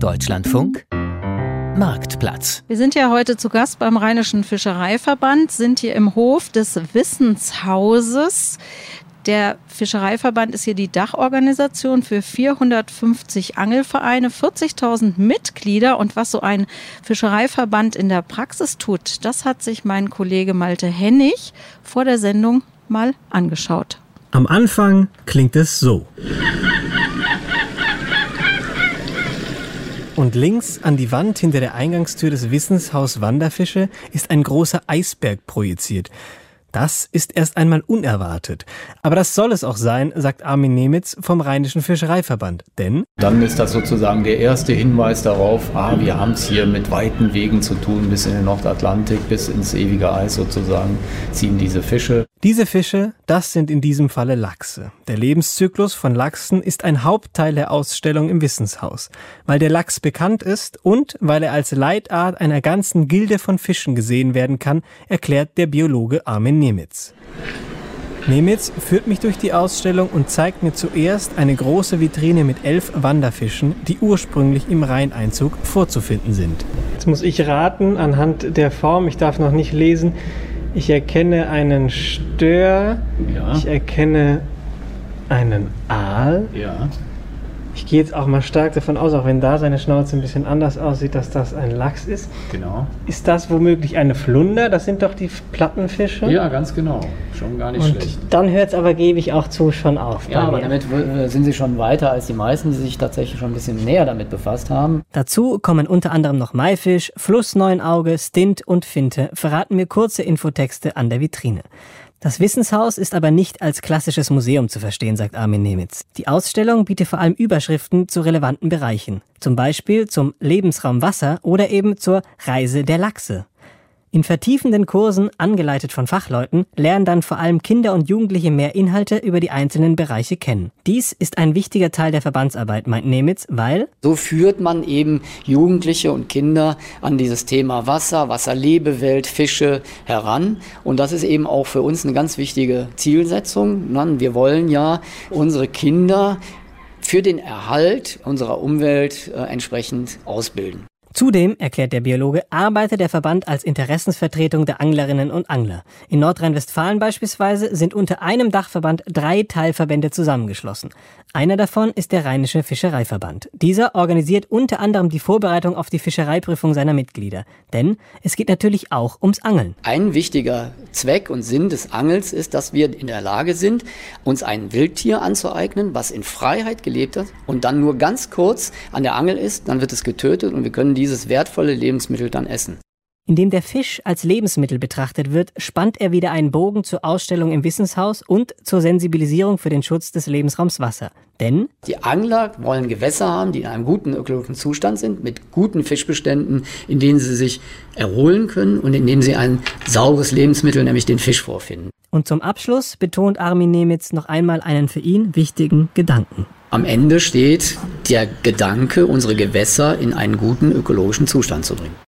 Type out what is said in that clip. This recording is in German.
Deutschlandfunk Marktplatz. Wir sind ja heute zu Gast beim Rheinischen Fischereiverband, sind hier im Hof des Wissenshauses. Der Fischereiverband ist hier die Dachorganisation für 450 Angelvereine, 40.000 Mitglieder. Und was so ein Fischereiverband in der Praxis tut, das hat sich mein Kollege Malte Hennig vor der Sendung mal angeschaut. Am Anfang klingt es so. Und links an die Wand hinter der Eingangstür des Wissenshaus Wanderfische ist ein großer Eisberg projiziert. Das ist erst einmal unerwartet. Aber das soll es auch sein, sagt Armin Nemitz vom Rheinischen Fischereiverband. Denn dann ist das sozusagen der erste Hinweis darauf, ah, wir haben es hier mit weiten Wegen zu tun, bis in den Nordatlantik, bis ins ewige Eis sozusagen, ziehen diese Fische. Diese Fische, das sind in diesem Falle Lachse. Der Lebenszyklus von Lachsen ist ein Hauptteil der Ausstellung im Wissenshaus, weil der Lachs bekannt ist und weil er als Leitart einer ganzen Gilde von Fischen gesehen werden kann, erklärt der Biologe Armin Nemitz. Nemitz führt mich durch die Ausstellung und zeigt mir zuerst eine große Vitrine mit elf Wanderfischen, die ursprünglich im Rheineinzug vorzufinden sind. Jetzt muss ich raten anhand der Form, ich darf noch nicht lesen, ich erkenne einen Stör. Ja. Ich erkenne einen Aal. Ja. Ich gehe jetzt auch mal stark davon aus, auch wenn da seine Schnauze ein bisschen anders aussieht, dass das ein Lachs ist. Genau. Ist das womöglich eine Flunder? Das sind doch die Plattenfische? Ja, ganz genau. Schon gar nicht Und schlecht. Dann hört es aber, gebe ich auch zu, schon auf. Ja, aber damit sind Sie schon weiter als die meisten, die sich tatsächlich schon ein bisschen näher damit befasst haben. Dazu kommen unter anderem noch Maifisch, Flussneunauge, Stint und Finte, verraten mir kurze Infotexte an der Vitrine. Das Wissenshaus ist aber nicht als klassisches Museum zu verstehen, sagt Armin Nemitz. Die Ausstellung bietet vor allem Überschriften zu relevanten Bereichen. Zum Beispiel zum Lebensraum Wasser oder eben zur Reise der Lachse. In vertiefenden Kursen, angeleitet von Fachleuten, lernen dann vor allem Kinder und Jugendliche mehr Inhalte über die einzelnen Bereiche kennen. Dies ist ein wichtiger Teil der Verbandsarbeit, meint Nemitz, weil so führt man eben Jugendliche und Kinder an dieses Thema Wasser, Wasserlebewelt, Fische heran. Und das ist eben auch für uns eine ganz wichtige Zielsetzung. Wir wollen ja unsere Kinder für den Erhalt unserer Umwelt äh, entsprechend ausbilden. Zudem, erklärt der Biologe, arbeitet der Verband als Interessensvertretung der Anglerinnen und Angler. In Nordrhein-Westfalen beispielsweise sind unter einem Dachverband drei Teilverbände zusammengeschlossen. Einer davon ist der Rheinische Fischereiverband. Dieser organisiert unter anderem die Vorbereitung auf die Fischereiprüfung seiner Mitglieder. Denn es geht natürlich auch ums Angeln. Ein wichtiger Zweck und Sinn des Angels ist, dass wir in der Lage sind, uns ein Wildtier anzueignen, was in Freiheit gelebt hat und dann nur ganz kurz an der Angel ist, dann wird es getötet und wir können dieses wertvolle Lebensmittel dann essen. Indem der Fisch als Lebensmittel betrachtet wird, spannt er wieder einen Bogen zur Ausstellung im Wissenshaus und zur Sensibilisierung für den Schutz des Lebensraums Wasser. Denn die Angler wollen Gewässer haben, die in einem guten ökologischen Zustand sind, mit guten Fischbeständen, in denen sie sich erholen können und in denen sie ein sauberes Lebensmittel, nämlich den Fisch, vorfinden. Und zum Abschluss betont Armin Nemitz noch einmal einen für ihn wichtigen Gedanken. Am Ende steht der Gedanke, unsere Gewässer in einen guten ökologischen Zustand zu bringen.